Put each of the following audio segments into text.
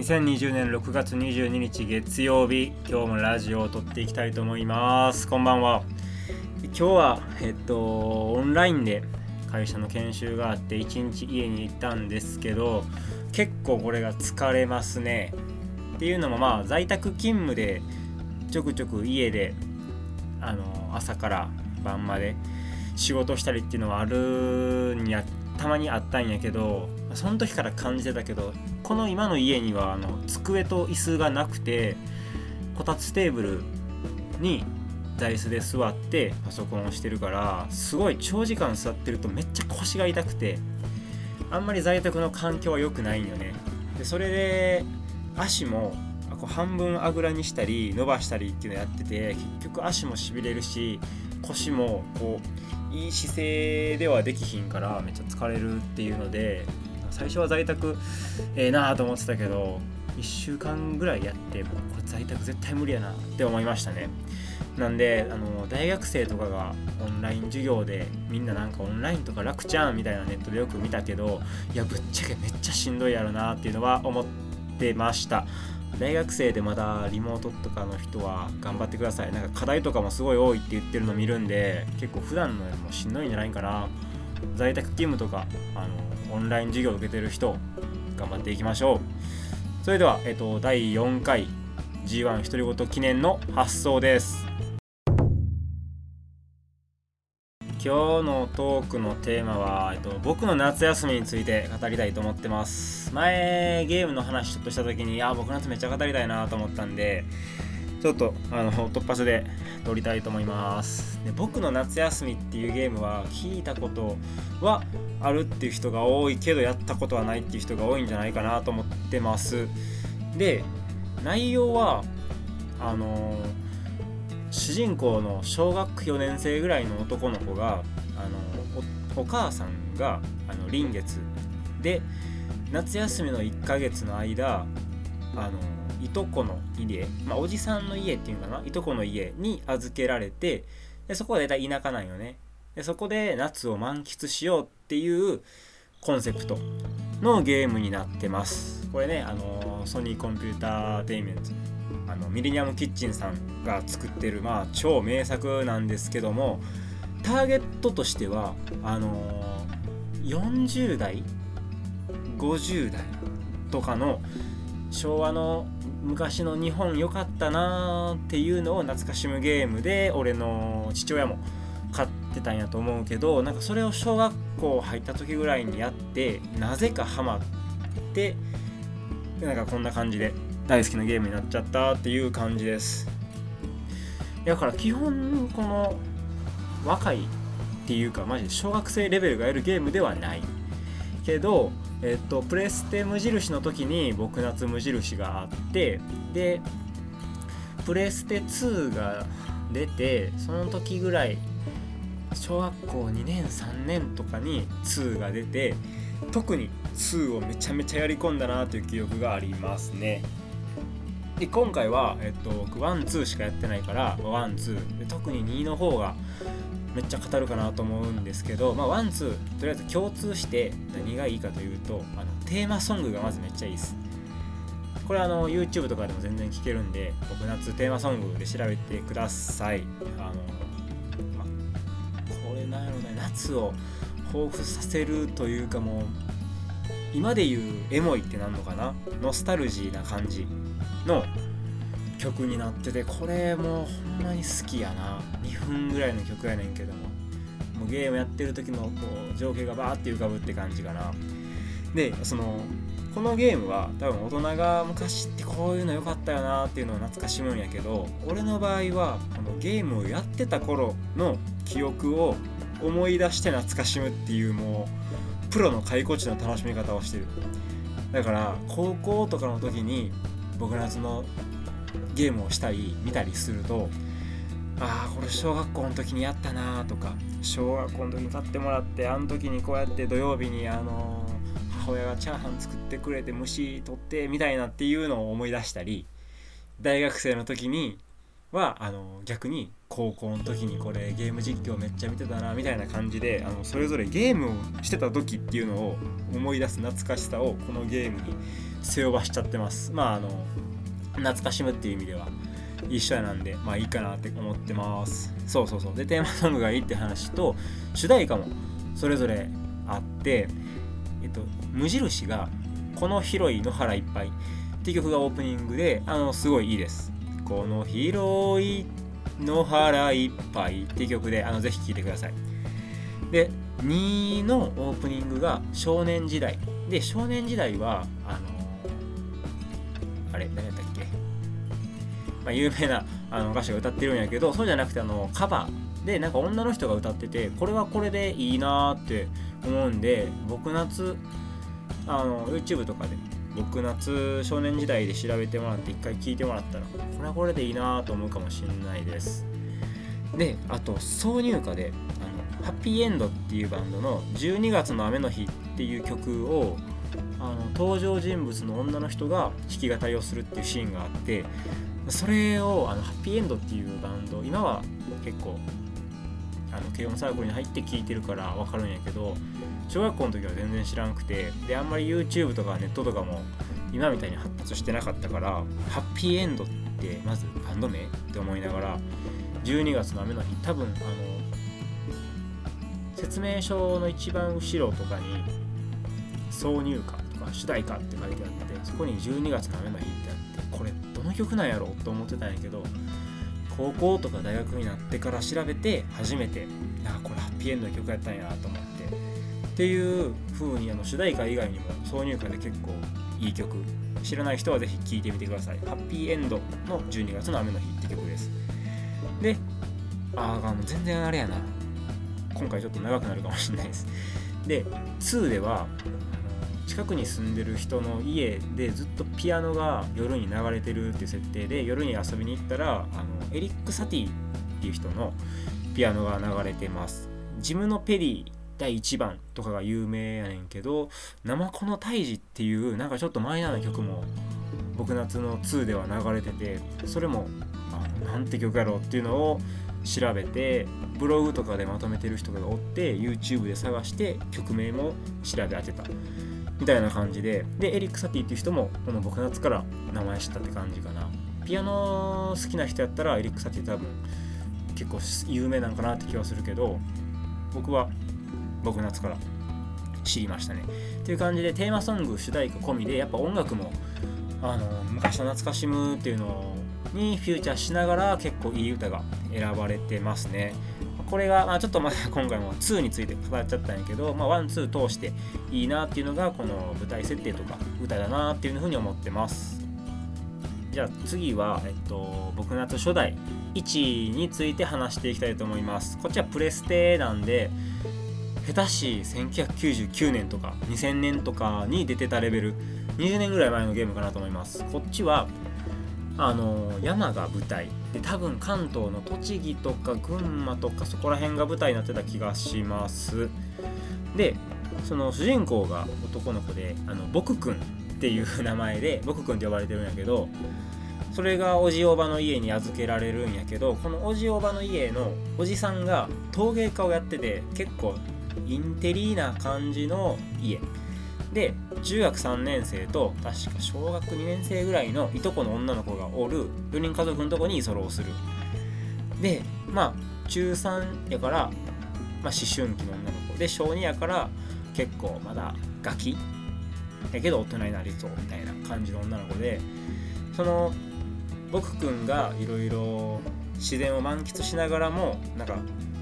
2020年6月22日月曜日今日もラジオを撮っていきたいと思います。こんばんは。今日はえっとオンラインで会社の研修があって1日家に行ったんですけど結構これが疲れますね。っていうのもまあ在宅勤務でちょくちょく家であの朝から晩まで仕事したりっていうのはあるんやたまにあったんやけどその時から感じてたけどこの今の家にはあの机と椅子がなくてこたつテーブルに座椅子で座ってパソコンをしてるからすごい長時間座ってるとめっちゃ腰が痛くてあんまり在宅の環境は良くないんよね。でそれで足もこう半分あぐらにしたり伸ばしたりっていうのやってて結局足もしびれるし腰もこういい姿勢ではできひんからめっちゃ疲れるっていうので最初は在宅ええー、なあと思ってたけど1週間ぐらいやってもうこれ在宅絶対無理やなって思いましたね。なんであの大学生とかがオンライン授業でみんななんかオンラインとか楽ちゃんみたいなネットでよく見たけどいやぶっちゃけめっちゃしんどいやろなっていうのは思ってました。大学生でまだリモートとかの人は頑張ってください。なんか課題とかもすごい多いって言ってるの見るんで結構普段のよりもしんどいんじゃないかな。在宅勤務とかあのオンライン授業を受けてる人頑張っていきましょう。それでは、えっと、第4回 G1 独り言記念の発送です。今日のトークのテーマは、えっと、僕の夏休みについて語りたいと思ってます。前ゲームの話ちょっとした時にあ僕の夏めっちゃ語りたいなと思ったんでちょっとあの突発で撮りたいと思います。で僕の夏休みっていうゲームは聞いたことはあるっていう人が多いけどやったことはないっていう人が多いんじゃないかなと思ってます。で内容はあの主人公の小学4年生ぐらいの男の子があのお母さんがあの臨月。で夏休みの1ヶ月の間あのいとこの家、まあ、おじさんの家っていうかないとこの家に預けられてでそこは大体田舎なんよね。でそこで夏を満喫しようっていうコンセプトのゲームになってます。これねあのソニーコンピューターテイメントあのミレニアムキッチンさんが作ってるまあ超名作なんですけどもターゲットとしてはあの40代50代とかの昭和の昔の日本良かったなーっていうのを懐かしむゲームで俺の父親も買ってたんやと思うけどなんかそれを小学校入った時ぐらいにやってなぜかハマってなんかこんな感じで大好きなゲームになっちゃったっていう感じです。だから基本この若いっていうかマジで小学生レベルがやるゲームではない。けどえっと、プレステ無印の時に僕夏無印があってでプレステ2が出てその時ぐらい小学校2年3年とかに2が出て特に2をめちゃめちゃやり込んだなという記憶がありますね。で今回は、えっと、僕12しかやってないから12特に2の方がめっちゃ語るかなと思うんですけど、まあ、ワンツーとりあえず共通して何がいいかというとあのテーマソングがまずめっちゃいいです。これあの YouTube とかでも全然聴けるんで僕夏テーマソングで調べてください。あの、まこれなんやろね夏を彷彿させるというかもう今で言うエモいってなんのかな？ノスタルジーな感じの曲になっててこれもうほんまに好きやな。2分ぐらいの曲やねんけども。もうゲームやってる時のこう情景がバーって浮かぶって感じかな。でそのこのゲームは多分大人が昔ってこういうの良かったよなっていうのを懐かしむんやけど俺の場合はこのゲームをやってた頃の記憶を思い出して懐かしむっていうもうプロの解雇地の楽しみ方をしてる。だから高校とかの時に僕夏のゲームをしたり見たりするとああこれ小学校の時にやったなとか小学校の時に買ってもらってあの時にこうやって土曜日にあの母親がチャーハン作ってくれて虫取ってみたいなっていうのを思い出したり大学生の時にはあの逆に高校の時にこれゲーム実況めっちゃ見てたなみたいな感じであのそれぞれゲームをしてた時っていうのを思い出す懐かしさをこのゲームに背負わしちゃってます。まああの懐かしむっていう意味では一緒なんでまあいいかなって思ってます。そうそうそう。でテーマソングがいいって話と主題歌もそれぞれあってえっと無印が「この広い野原いっぱい」って曲がオープニングであのすごいいいです。この広い野原いっぱいって曲であのぜひ聴いてください。で2のオープニングが少年時代。で少年時代はあのあれ誰だったっけ、まあ、有名なあの歌手が歌ってるんやけどそうじゃなくてあのカバーでなんか女の人が歌っててこれはこれでいいなって思うんで僕夏あの YouTube とかで僕夏少年時代で調べてもらって一回聞いてもらったらこれはこれでいいなと思うかもしれないです。であと挿入歌であのハッピーエンドっていうバンドの12月の雨の日っていう曲をあの登場人物の女の人が弾き語りをするっていうシーンがあってそれをあのハッピーエンドっていうバンド今は結構あの軽音サークルに入って聴いてるから分かるんやけど小学校の時は全然知らんくてであんまり YouTube とかネットとかも今みたいに発達してなかったからハッピーエンドってまずバンド名？って思いながら12月の雨の日多分あの説明書の一番後ろとかに挿入歌とか主題歌って書いてあってそこに12月の雨の日ってあっての曲なんやろと思ってたんやけど高校とか大学になってから調べて初めてあこれハッピーエンドの曲やったんやと思ってっていう風にあの主題歌以外にも挿入歌で結構いい曲知らない人はぜひ聴いてみてください。ハッピーエンドの12月の雨の日って曲です。でああ全然あれやな。今回ちょっと長くなるかもしれないです。で2では近くに住んでる人の家でずっとピアノが夜に流れてるっていう設定で夜に遊びに行ったらあのエリック・サティっていう人のピアノが流れてます。ジムのペリー第1番とかが有名やねんけど「ナマコの胎児」っていうなんかちょっとマイナーな曲も僕夏の2では流れててそれもあなんて曲やろうっていうのを調べてブログとかでまとめてる人がおって YouTube で探して曲名も調べ当てた。みたいな感じで。でエリック・サティっていう人もこの僕の夏から名前知ったって感じかな。ピアノ好きな人やったらエリック・サティ多分結構有名なんかなって気はするけど僕は僕の夏から知りましたね。っていう感じでテーマソング主題歌込みでやっぱ音楽もあの昔の懐かしむっていうのにフューチャーしながら結構いい歌が選ばれてますね。これが、まあ、ちょっとまだ今回も2について語っちゃったんやけど、まあ、1、2通していいなっていうのがこの舞台設定とか歌だなっていうふうに思ってます。じゃあ次は、えっと、僕の初代1について話していきたいと思います。こっちはプレステなんで下手し1999年とか2000年とかに出てたレベル20年ぐらい前のゲームかなと思います。こっちはあの山が舞台。で多分関東の栃木とか群馬とかそこら辺が舞台になってた気がします。でその主人公が男の子であの僕くんっていう名前で僕くんって呼ばれてるんやけどそれがおじおばの家に預けられるんやけどこのおじおばの家のおじさんが陶芸家をやってて結構インテリな感じの家。で中学3年生と確か小学2年生ぐらいのいとこの女の子がおる4人家族のとこに居候する。でまあ中3やから、まあ、思春期の女の子。で小2やから結構まだガキ。やけど大人になりそうみたいな感じの女の子でその僕くんがいろいろ自然を満喫しながらもなんか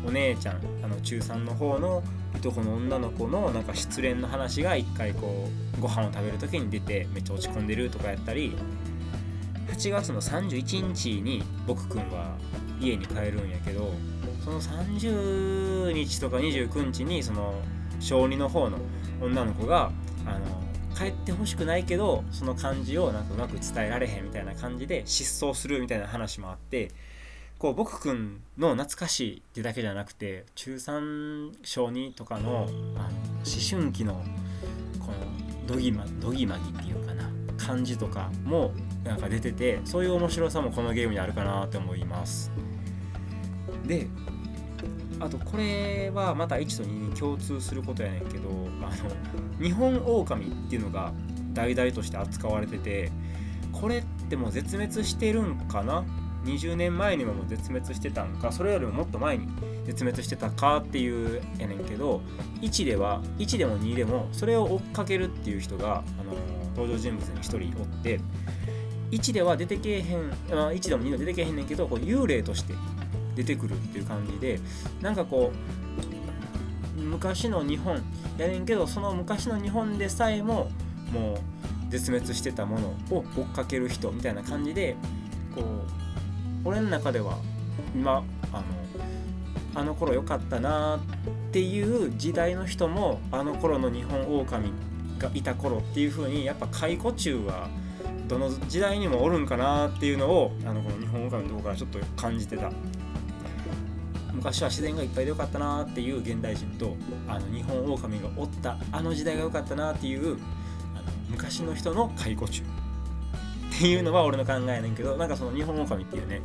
お姉ちゃんあの中3の方のいとこの女の子のなんか失恋の話が一回こうご飯を食べる時に出てめっちゃ落ち込んでるとかやったり8月の31日に僕くんは家に帰るんやけどその30日とか29日にその小2の方の女の子があの帰ってほしくないけどその感じをなんかうまく伝えられへんみたいな感じで失踪するみたいな話もあってこう僕くんの懐かしいってだけじゃなくて中3小2とかのあの思春期のこのドギマドギマギっていうかな感じとかもなんか出ててそういう面白さもこのゲームにあるかなって思います。であとこれはまた1と2に共通することやねんけどあの日本狼っていうのが代々として扱われててこれってもう絶滅してるんかな20年前にももう絶滅してたんかそれよりももっと前に絶滅してたかっていうやねんけど1では1でも2でもそれを追っかけるっていう人が、あの登場人物に1人おって1では出てけえへん、まあ、1でも2でも出てけえへんねんけどこう幽霊として出てくるっていう感じでなんかこう昔の日本やねんけどその昔の日本でさえももう絶滅してたものを追っかける人みたいな感じでこう俺の中では今あのあの頃良かったなっていう時代の人もあの頃の日本狼がいた頃っていう風にやっぱ解雇中はどの時代にもおるんかなっていうのをあのこの日本狼のとこからちょっと感じてた。昔は自然がいっぱいでよかったなっていう現代人とあの日本狼がおったあの時代が良かったなっていうあの昔の人の解雇中。っていうのは俺の考えやねんけどなんかその日本狼っていうね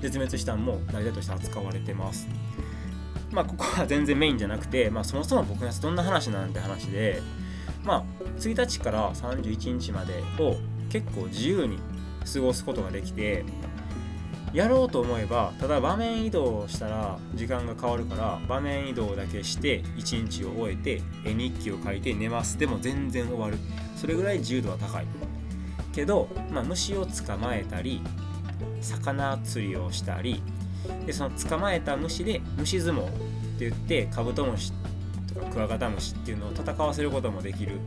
絶滅したんも大体として扱われてます。まあここは全然メインじゃなくて、まあ、そもそも僕のやつどんな話なんて話でまあ1日から31日までを結構自由に過ごすことができてやろうと思えばただ場面移動したら時間が変わるから場面移動だけして1日を終えて絵日記を書いて寝ます。でも全然終わる。それぐらい自由度は高い。けど、まあ、虫を捕まえたり魚釣りをしたりでその捕まえた虫で虫相撲って言ってカブトムシとかクワガタムシっていうのを戦わせることもできる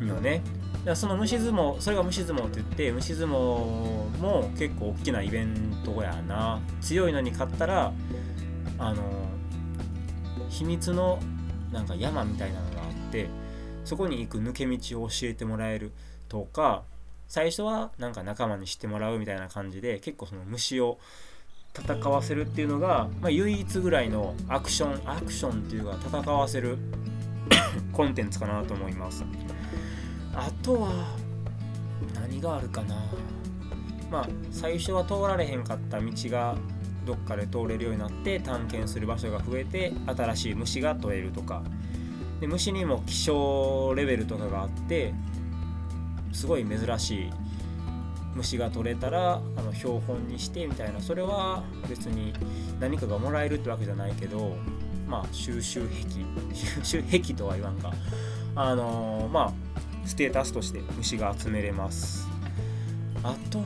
よね。だからその虫相撲それが虫相撲って言って虫相撲も結構大きなイベントやな。強いのに勝ったらあの秘密のなんか山みたいなのがあってそこに行く抜け道を教えてもらえるとか最初はなんか仲間にしてもらうみたいな感じで結構その虫を戦わせるっていうのが、まあ、唯一ぐらいのアクションアクションっていうか戦わせる コンテンツかなと思います。あとは何があるかな。まあ最初は通られへんかった道がどっかで通れるようになって探検する場所が増えて新しい虫が取れるとか。で虫にも気象レベルとかがあってすごい珍しい虫が取れたらあの標本にしてみたいな。それは別に何かがもらえるってわけじゃないけどまあ収集癖。収集癖とは言わんか。あのー、まあステータスとして虫が集めれます。あとは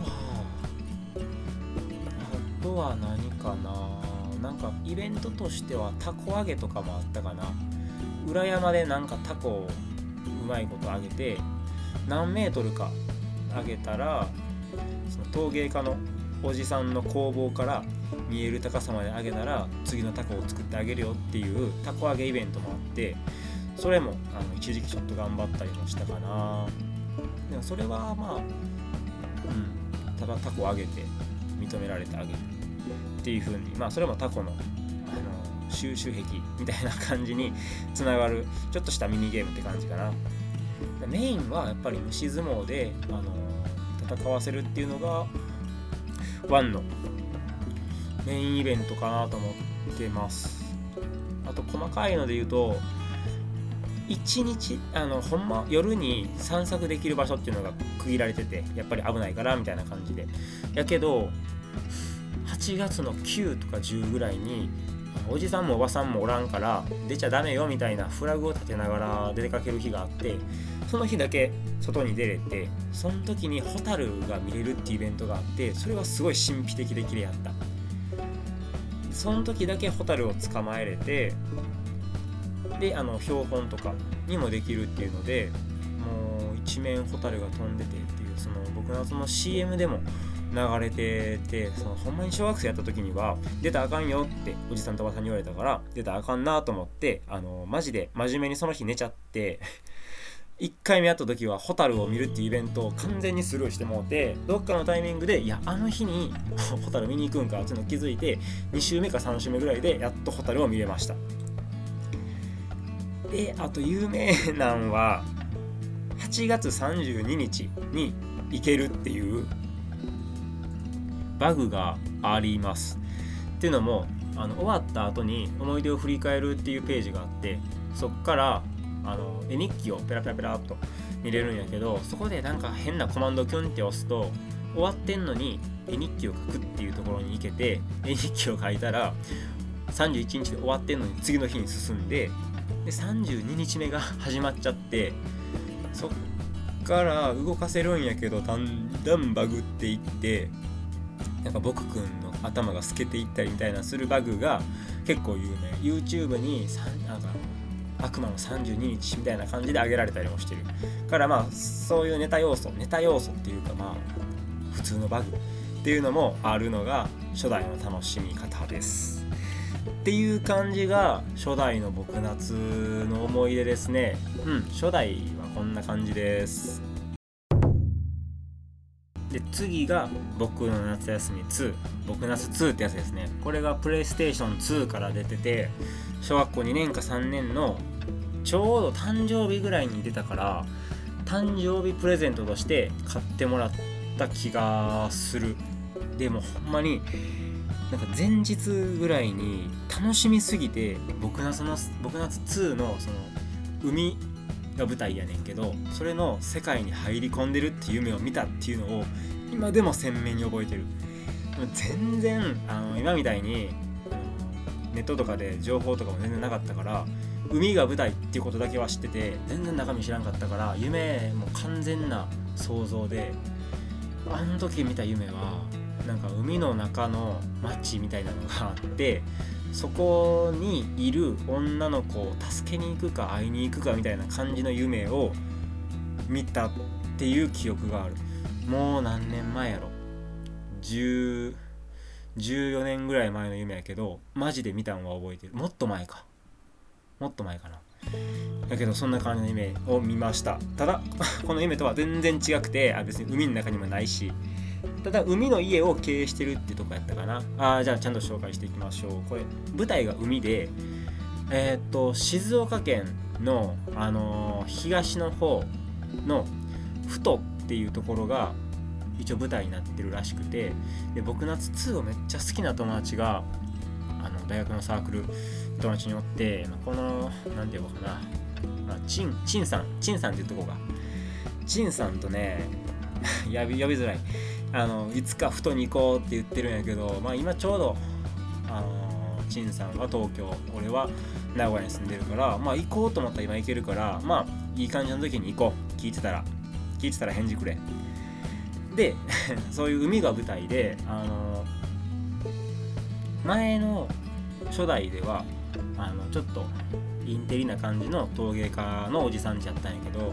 あとは何かな。なんかイベントとしてはタコ揚げとかもあったかな。裏山でなんかタコをうまいこと揚げて何メートルか上げたらその陶芸家のおじさんの工房から見える高さまで上げたら次のタコを作ってあげるよっていうタコ揚げイベントもあってそれもあの一時期ちょっと頑張ったりもしたかな。でもそれはまあうんただタコを揚げて認められてあげるっていう風にまあそれもタコのあの収集癖みたいな感じにつながるちょっとしたミニゲームって感じかな。メインはやっぱり虫相撲であの戦わせるっていうのがワンのメインイベントかなと思ってます。あと細かいので言うと1日あのほんま夜に散策できる場所っていうのが区切られててやっぱり危ないからみたいな感じで。やけど8月の9とか10ぐらいにおじさんもおばさんもおらんから出ちゃダメよみたいなフラグを立てながら出かける日があってその日だけ外に出れてその時にホタルが見れるっていうイベントがあってそれはすごい神秘的で綺麗やった。その時だけホタルを捕まえれてであの標本とかにもできるっていうのでもう一面ホタルが飛んでてっていうその僕のその CM でも流れててそのほんまに小学生やった時には出たらあかんよっておじさんとおばさんに言われたから出たらあかんなと思ってあのマジで真面目にその日寝ちゃって 1回目会った時はホタルを見るっていうイベントを完全にスルーしてもうてどっかのタイミングでいやあの日に ホタル見に行くんかっていうの気づいて2週目か3週目ぐらいでやっとホタルを見れました。であと有名なんは8月32日に行けるっていうバグがあります。っていうのもあの終わった後に思い出を振り返るっていうページがあってそっからあの絵日記をペラペラペラっと見れるんやけどそこでなんか変なコマンドキュンって押すと終わってんのに絵日記を書くっていうところに行けて絵日記を書いたら31日で終わってんのに次の日に進んでで32日目が始まっちゃってそっから動かせるんやけどだんだんバグっていってなんか僕くんの頭が透けていったりみたいなするバグが結構有名。YouTube になんか悪魔の32日みたいな感じで上げられたりもしてる。からまあそういうネタ要素ネタ要素っていうかまあ普通のバグっていうのもあるのが初代の楽しみ方です。っていう感じが初代の僕夏の思い出ですね。うん初代はこんな感じです。で次が僕の夏休み2僕夏2ってやつですね。これがプレイステーション2から出てて小学校2年か3年のちょうど誕生日ぐらいに出たから誕生日プレゼントとして買ってもらった気がする。でもほんまになんか前日ぐらいに楽しみすぎて僕夏の僕夏2のその海が舞台やねんけどそれの世界に入り込んでるっていう夢を見たっていうのを今でも鮮明に覚えてる。全然あの今みたいにネットとかで情報とかも全然なかったから海が舞台っていうことだけは知ってて全然中身知らんかったから夢も完全な想像であの時見た夢はなんか海の中の街みたいなのがあってそこにいる女の子を助けに行くか会いに行くかみたいな感じの夢を見たっていう記憶がある。もう何年前やろ。10 14年ぐらい前の夢やけどマジで見たんは覚えてる。もっと前か。もっと前かな。だけどそんな感じの夢を見ました。ただ この夢とは全然違くてあ別に海の中にもないしただ海の家を経営してるってとこやったかな。あじゃあちゃんと紹介していきましょう。これ舞台が海でえー、っと静岡県の、あのー、東の方のふとっていうところが一応舞台になってるらしくてで僕夏2をめっちゃ好きな友達があの大学のサークル友達におって、まあ、この何て言うのかな、まあ、チンチンさん。チンさんっていうとこが。チンさんとね 呼びづらい。あのいつかふとに行こうって言ってるんやけど、まあ、今ちょうど、あの陳さんは東京俺は名古屋に住んでるから、まあ、行こうと思ったら今行けるからまあいい感じの時に行こう。聞いてたら。聞いてたら返事くれ。で そういう海が舞台であの前の初代ではあのちょっとインテリな感じの陶芸家のおじさんちゃったんやけど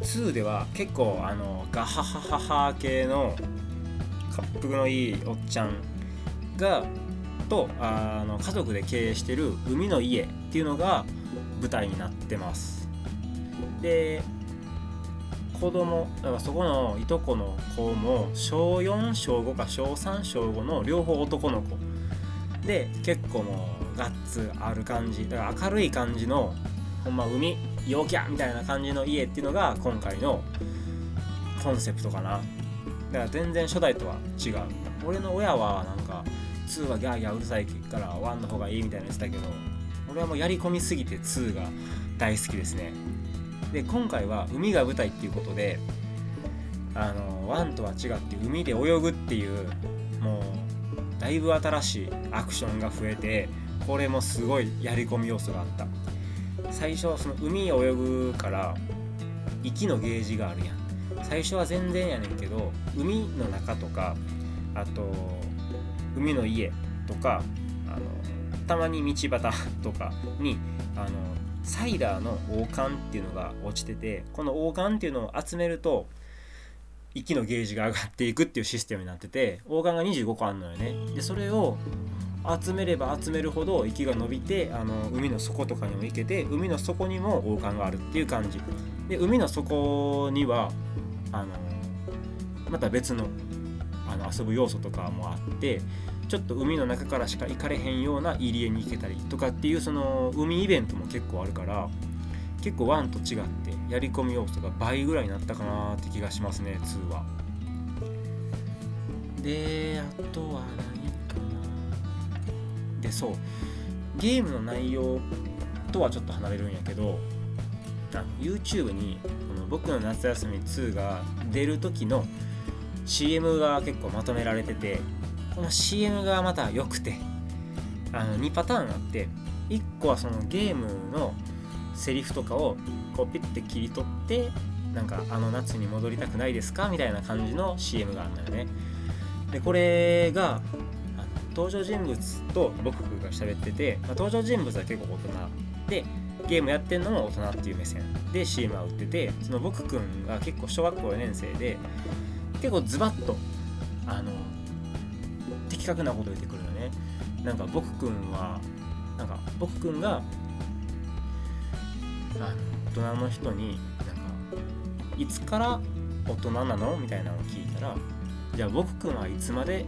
2では結構あのガハハハハ系の滑覆のいいおっちゃんがとあの家族で経営してる海の家っていうのが舞台になってます。で子供だからそこのいとこの子も小4小5か小3小5の両方男の子。で結構もうガッツある感じだから明るい感じのほんま海陽キャみたいな感じの家っていうのが今回のコンセプトかな。だから全然初代とは違う。俺の親はなんか2はギャーギャーうるさいから1の方がいいみたいな言ってたけど俺はもうやり込みすぎて2が大好きですね。で今回は海が舞台っていうことであの1とは違って海で泳ぐっていうもうだいぶ新しいアクションが増えてこれもすごいやり込み要素があった。最初その海を泳ぐから息のゲージがあるやん。最初は全然やねんけど海の中とかあと海の家とかあのたまに道端とかにあのサイダーの王冠っていうのが落ちててこの王冠っていうのを集めると息のゲージが上がっていくっていうシステムになってて王冠が25個あるのよね。でそれを集めれば集めるほど息が伸びてあの海の底とかにも行けて海の底にも王冠があるっていう感じで海の底にはあのまた別のあの遊ぶ要素とかもあってちょっと海の中からしか行かれへんような入り江に行けたりとかっていうその海イベントも結構あるから結構1と違ってやり込み要素が倍ぐらいになったかなって気がしますね2は。であとは何でそう。ゲームの内容とはちょっと離れるんやけどあ YouTube にこの「僕の夏休み2」が出る時の CM が結構まとめられててこの CM がまた良くてあの2パターンあって1個はそのゲームのセリフとかをこうピッて切り取ってなんかあの夏に戻りたくないですかみたいな感じの CM があるのよね。でこれが登場人物と僕が喋ってて、まあ、登場人物は結構大人でゲームやってんのも大人っていう目線で CM は売っててその僕くんが結構小学校4年生で結構ズバッとあの的確なこと言ってくるよね。なんか僕くんはなんか僕くんがあの大人の人になんかいつから大人なの？みたいなのを聞いたらじゃあ僕くんはいつまで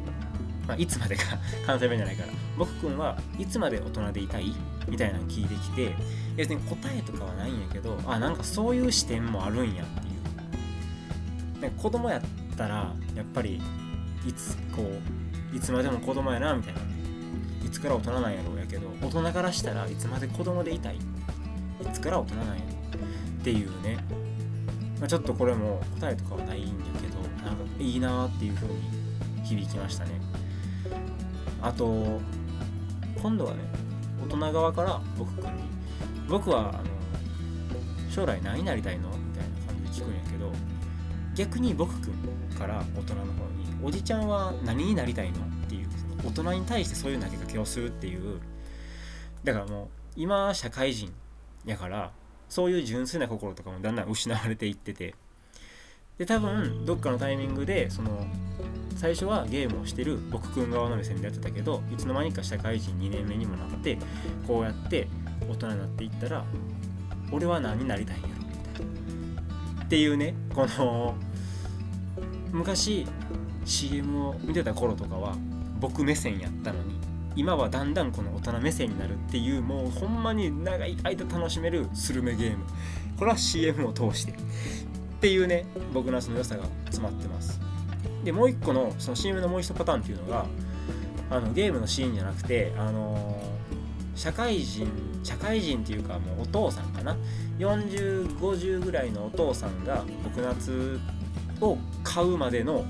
まあ、いつまでか関西弁じゃないから。僕くんはいつまで大人でいたい？みたいなの聞いてきて別に答えとかはないんやけどあなんかそういう視点もあるんやっていう。なんか子供やったらやっぱりいつこういつまでも子供やなみたいな。いつから大人なんやろうやけど大人からしたらいつまで子供でいたい？いつから大人なんやろっていうね、まあ、ちょっとこれも答えとかはないんやけどなんかいいなっていう風に響きましたね。あと今度はね大人側から僕くんに僕はあの将来何になりたいの？みたいな感じで聞くんやけど逆に僕くんから大人の方におじちゃんは何になりたいの？っていうその大人に対してそういう投げかけをするっていうだからもう今社会人やからそういう純粋な心とかもだんだん失われていってて。で多分どっかのタイミングでその最初はゲームをしてる僕くん側の目線でやってたけどいつの間にか社会人2年目にもなってこうやって大人になっていったら俺は何になりたいんやろみたいな。っていうねこの昔 CM を見てた頃とかは僕目線やったのに今はだんだんこの大人目線になるっていうもうほんまに長い間楽しめるスルメゲーム。これは CM を通して。っていうね僕のその良さが詰まってます。でもう一個のその CM のもう一パターンっていうのがあのゲームのシーンじゃなくてあのー、社会人社会人っていうかもうお父さんかな？4050ぐらいのお父さんが僕夏を買うまでの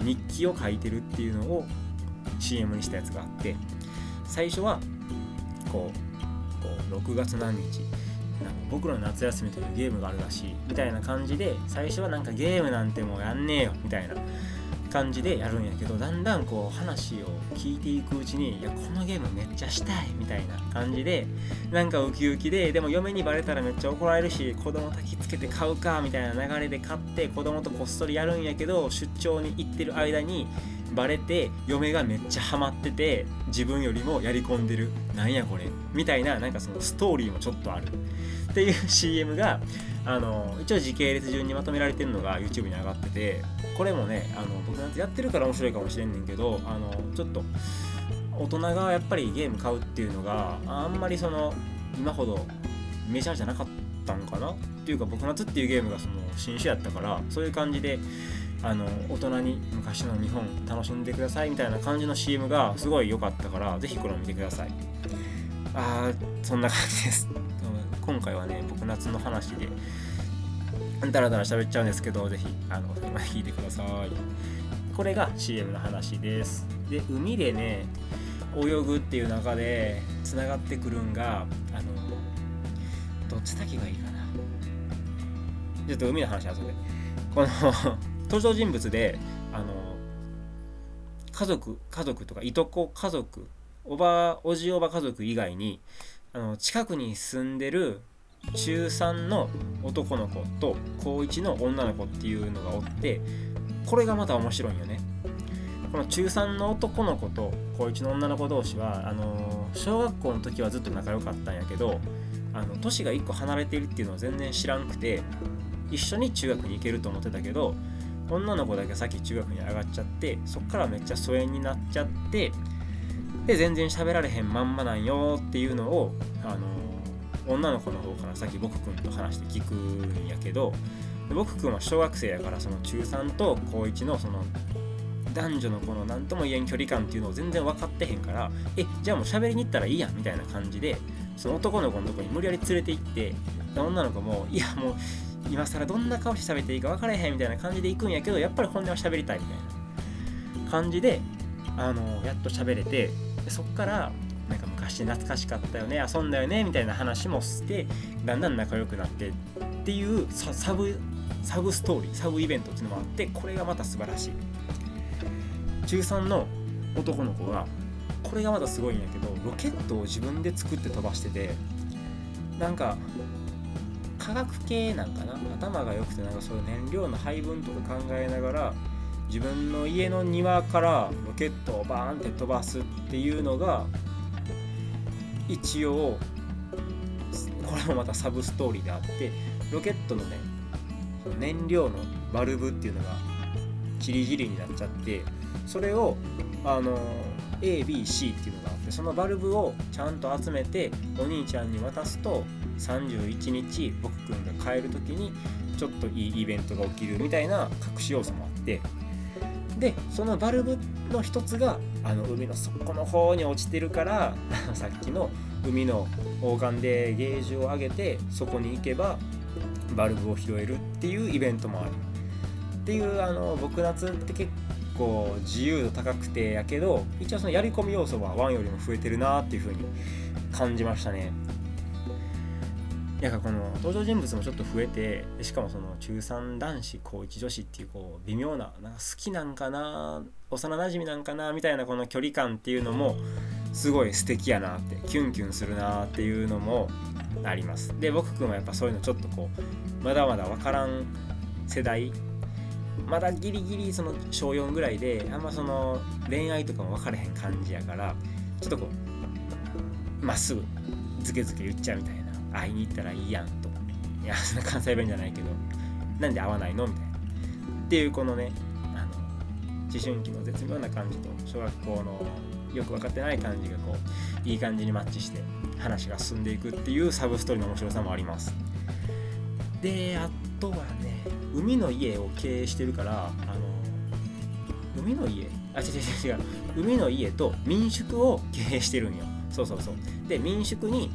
日記を書いてるっていうのを CM にしたやつがあって最初はこうこう6月何日なんか僕らの夏休みというゲームがあるらしいみたいな感じで最初はなんかゲームなんてもうやんねえよみたいな感じでやるんやけどだんだんこう話を聞いていくうちにいやこのゲームめっちゃしたいみたいな感じでなんかウキウキででも嫁にバレたらめっちゃ怒られるし子供焚きつけて買うかみたいな流れで買って子供とこっそりやるんやけど出張に行ってる間にバレて嫁がめっちゃハマってて自分よりもやり込んでる。なんやこれ。みたいななんかそのストーリーもちょっとある。っていう CM があの一応時系列順にまとめられてるのが YouTube に上がっててこれもねあの僕なんてやってるから面白いかもしれんねんけどあのちょっと大人がやっぱりゲーム買うっていうのがあんまりその今ほどメジャーじゃなかったんかな？っていうか僕夏っていうゲームがその新種やったからそういう感じであの大人に昔の日本楽しんでくださいみたいな感じの CM がすごい良かったから是非これを見てください。あーそんな感じです。今回はね僕夏の話でダラダラ喋っちゃうんですけど是非あの今聞いてください。これが CM の話です。で海でね泳ぐっていう中でつながってくるんがあのどっち先がいいかな。ちょっと海の話は後でこの登場人物であの家族家族とかいとこ家族おばおじおば家族以外にあの近くに住んでる中3の男の子と高1の女の子っていうのがおってこれがまた面白いよね。この中3の男の子と高1の女の子同士はあの小学校の時はずっと仲良かったんやけどあの年が1個離れているっていうのは全然知らんくて一緒に中学に行けると思ってたけど女の子だけ先中学に上がっちゃってそっからめっちゃ疎遠になっちゃってで全然喋られへんまんまなんよっていうのをあの女の子の方からさっき僕くんと話して聞くんやけど僕くんは小学生やからその中3と高1のその男女のこの何とも言えん距離感っていうのを全然分かってへんからえじゃあもう喋りに行ったらいいやみたいな感じでその男の子のとこに無理やり連れて行って女の子もいやもう今更どんな顔して喋っていいか分からへんみたいな感じで行くんやけどやっぱり本音は喋りたいみたいな感じであのやっと喋れてでそっからなんか昔懐かしかったよね遊んだよねみたいな話もしてだんだん仲良くなってっていうサブサブストーリーサブイベントっていうのもあってこれがまた素晴らしい。中3の男の子がこれがまたすごいんやけどロケットを自分で作って飛ばしててなんか科学系なんかな頭が良くてなんかそういう燃料の配分とか考えながら自分の家の庭からロケットをバーンって飛ばすっていうのが一応これもまたサブストーリーであってロケットのね燃料のバルブっていうのがチリジリになっちゃってそれをあの ABC っていうのがあってそのバルブをちゃんと集めてお兄ちゃんに渡すと31日僕くんが帰る時にちょっといいイベントが起きるみたいな隠し要素もあって。でそのバルブの一つがあの海の底の方に落ちてるから さっきの海の王冠でゲージを上げてそこに行けばバルブを拾えるっていうイベントもある。っていうあの僕夏って結構自由度高くてやけど一応そのやり込み要素は1よりも増えてるなっていう風に感じましたね。なんかこの登場人物もちょっと増えてしかもその中3男子高1女子っていうこう微妙ななんか好きなんかな幼なじみなんかなみたいなこの距離感っていうのもすごい素敵やなってキュンキュンするなっていうのもあります。で僕くんはやっぱそういうのちょっとこうまだまだ分からん世代まだギリギリその小4ぐらいであんまその恋愛とかも分からへん感じやからちょっとこうまっすぐズケズケ言っちゃうみたいな。会いに行ったらいいやんとか。いやそんな関西弁じゃないけど。なんで会わないのみたいな。っていうこのねあの思春期の絶妙な感じと小学校のよく分かってない感じがこういい感じにマッチして話が進んでいくっていうサブストーリーの面白さもあります。であとはね海の家を経営してるからあの海の家あ違う違う違う。海の家と民宿を経営してるんよ。そうそうそう。で民宿に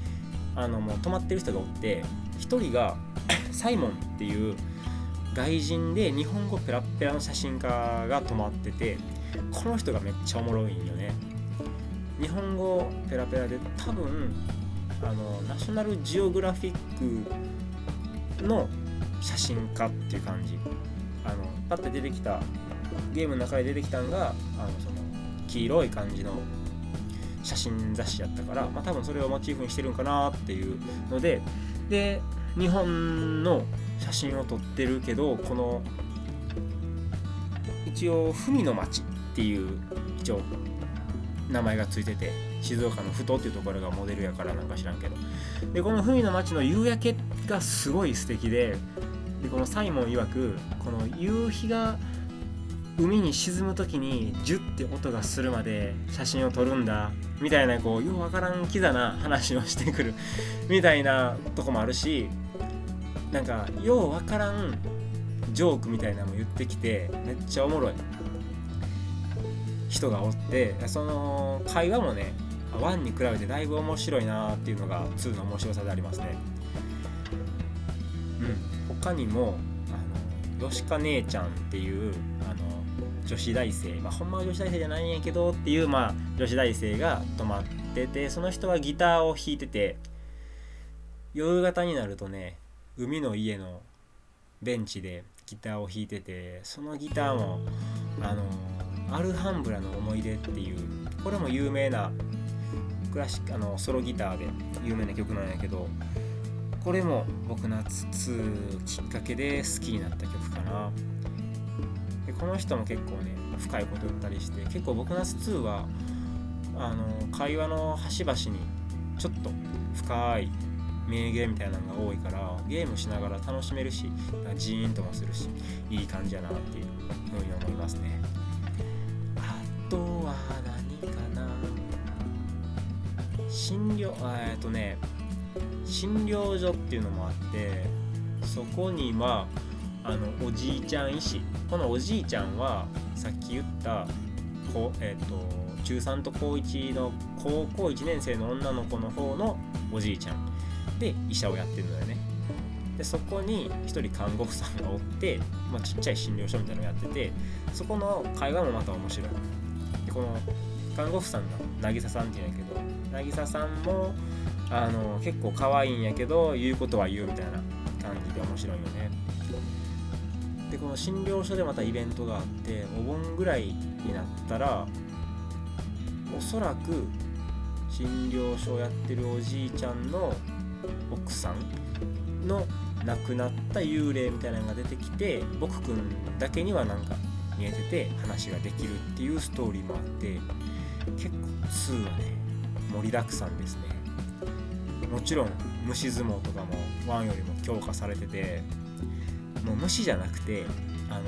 あのもう泊まってる人がおって1人が サイモンっていう外人で日本語ペラペラの写真家が泊まっててこの人がめっちゃおもろいんよね。日本語ペラペラで多分あのナショナルジオグラフィックの写真家っていう感じ。あのパッて出てきたゲームの中で出てきたんがあのその黄色い感じの写真雑誌やったから、まあ、多分それをモチーフにしてるんかなっていうのでで日本の写真を撮ってるけどこの一応文の町っていう一応名前がついてて静岡のふとっていうところがモデルやからなんか知らんけど。でこの文の町の夕焼けがすごい素敵ででこのサイモン曰くこの夕日が海に沈む時にジュッて音がするまで写真を撮るんだみたいなこうようわからんキザな話をしてくる みたいなとこもあるしなんかようわからんジョークみたいなのも言ってきてめっちゃおもろい。人がおってその会話もね1に比べてだいぶ面白いなっていうのが2の面白さでありますね。うん。他にもあの吉川姉ちゃんっていうあの女子大生、まあ、ほんまは女子大生じゃないんやけどっていう、まあ、女子大生が泊まっててその人はギターを弾いてて夕方になるとね海の家のベンチでギターを弾いててそのギターもあのアルハンブラの思い出っていうこれも有名なクラシックあのソロギターで有名な曲なんやけどこれも僕夏きっかけで好きになった曲かな。この人も結構ね深いこと言ったりして結構僕ナス2はあの会話の端々にちょっと深い名言みたいなのが多いからゲームしながら楽しめるしジーンともするしいい感じやなっていうふうに思いますね。あとは何かな。診療えっとね診療所っていうのもあってそこにはああのおじいちゃん医師。このおじいちゃんはさっき言ったこえーと、中3と高1の高校1年生の女の子の方のおじいちゃん。で医者をやってるのよね。でそこに1人看護婦さんがおって、まあ、ちっちゃい診療所みたいなのをやっててそこの会話もまた面白い。でこの看護婦さんが渚さんって言うんやけど渚さんもあの結構可愛いんやけど言うことは言うみたいな感じで面白いよね。でこの診療所でまたイベントがあってお盆ぐらいになったらおそらく診療所をやってるおじいちゃんの奥さんの亡くなった幽霊みたいなのが出てきて僕くんだけにはなんか見えてて話ができるっていうストーリーもあって結構2はね盛りだくさんですね。もちろん虫相撲とかも1よりも強化されててもう虫じゃなくてあの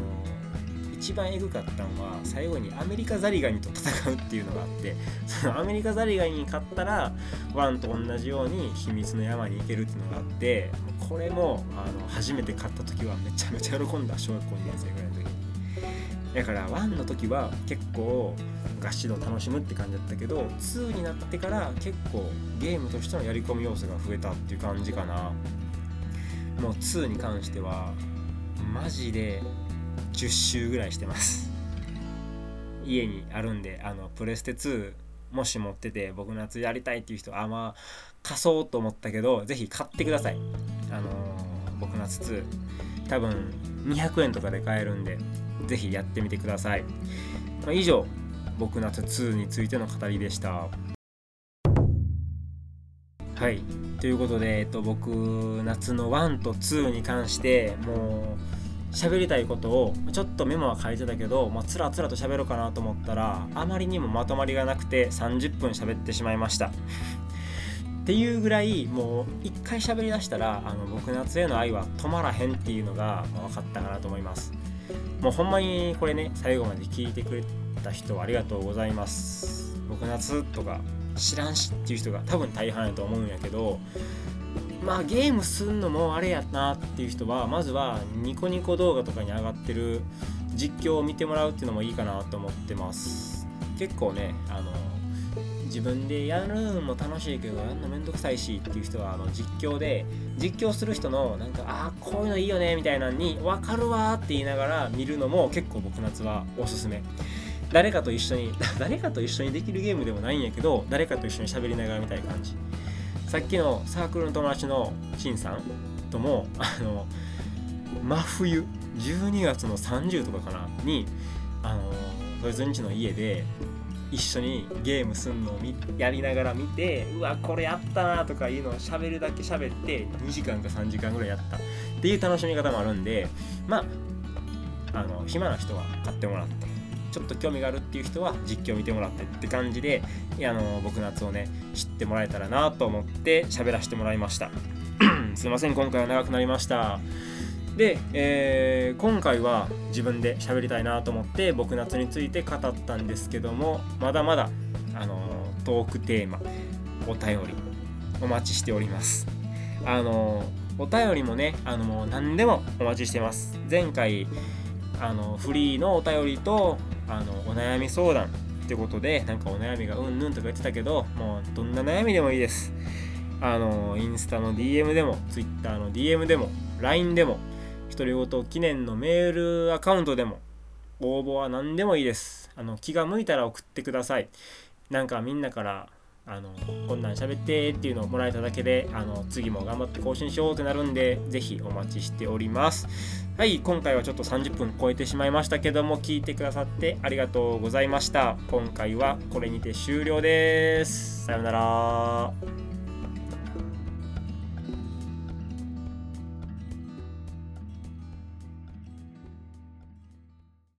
一番エグかったのは最後にアメリカザリガニと戦うっていうのがあってそのアメリカザリガニに勝ったらワンと同じように秘密の山に行けるっていうのがあってこれもあの初めて買った時はめちゃめちゃ喜んだ小学校2年生ぐらいの時。にだから1の時は結構合詞度楽しむって感じだったけど2になってから結構ゲームとしてのやり込み要素が増えたっていう感じかな。もう2に関してはマジで10周ぐらいしてます。家にあるんであのプレステ2もし持ってて僕夏やりたいっていう人あまあ貸そうと思ったけど是非買ってください。あのー、僕夏2多分200円とかで買えるんで是非やってみてください、まあ、以上僕夏2についての語りでした。はい。ということで、えっと、僕夏の1と2に関してもう喋りたいことをちょっとメモは書いてたけど、まあ、つらつらと喋ろうかなと思ったらあまりにもまとまりがなくて30分喋ってしまいました。っていうぐらいもう一回喋りだしたらあの僕夏への愛は止まらへんっていうのが分かったかなと思います。もうほんまにこれね最後まで聞いてくれた人ありがとうございます。僕夏とか知らんしっていう人が多分大半やと思うんやけどまあゲームすんのもあれやなっていう人はまずはニコニコ動画とかに上がってる実況を見てもらうっていうのもいいかなと思ってます。結構ねあの自分でやるのも楽しいけどやるのめんどくさいしっていう人はあの実況で実況する人のなんかああこういうのいいよねみたいなのに分かるわって言いながら見るのも結構僕夏はおすすめ。誰かと一緒に誰かと一緒にできるゲームでもないんやけど誰かと一緒に喋りながら見たい感じ。さっきのサークルの友達のしんさんともあの真冬12月の30とかかなにあのそいつんちの家で一緒にゲームすんのをやりながら見てうわこれやったなとかいうのを喋るだけ喋って2時間か3時間ぐらいやった。っていう楽しみ方もあるんでまああの暇な人は買ってもらってちょっと興味があるっていう人は実況見てもらってって感じであの僕夏をね知ってもらえたらなと思って喋らせてもらいました。すいません今回は長くなりました。で、えー、今回は自分で喋りたいなと思って僕夏について語ったんですけどもまだまだあのトークテーマお便りお待ちしております。あのお便りもねあのもう何でもお待ちしてます。前回あのフリーのお便りとあのお悩み相談ってことでなんかお悩みがうんぬんとか言ってたけどもうどんな悩みでもいいです。あのインスタの DM でも Twitter の DM でも LINE でも独り言記念のメールアカウントでも応募は何でもいいです。あの気が向いたら送ってください。なんかみんなからあのこんなん喋ってっていうのをもらえただけであの次も頑張って更新しようってなるんで是非お待ちしております。はい今回はちょっと30分超えてしまいましたけども聞いてくださってありがとうございました。今回はこれにて終了です。さようなら。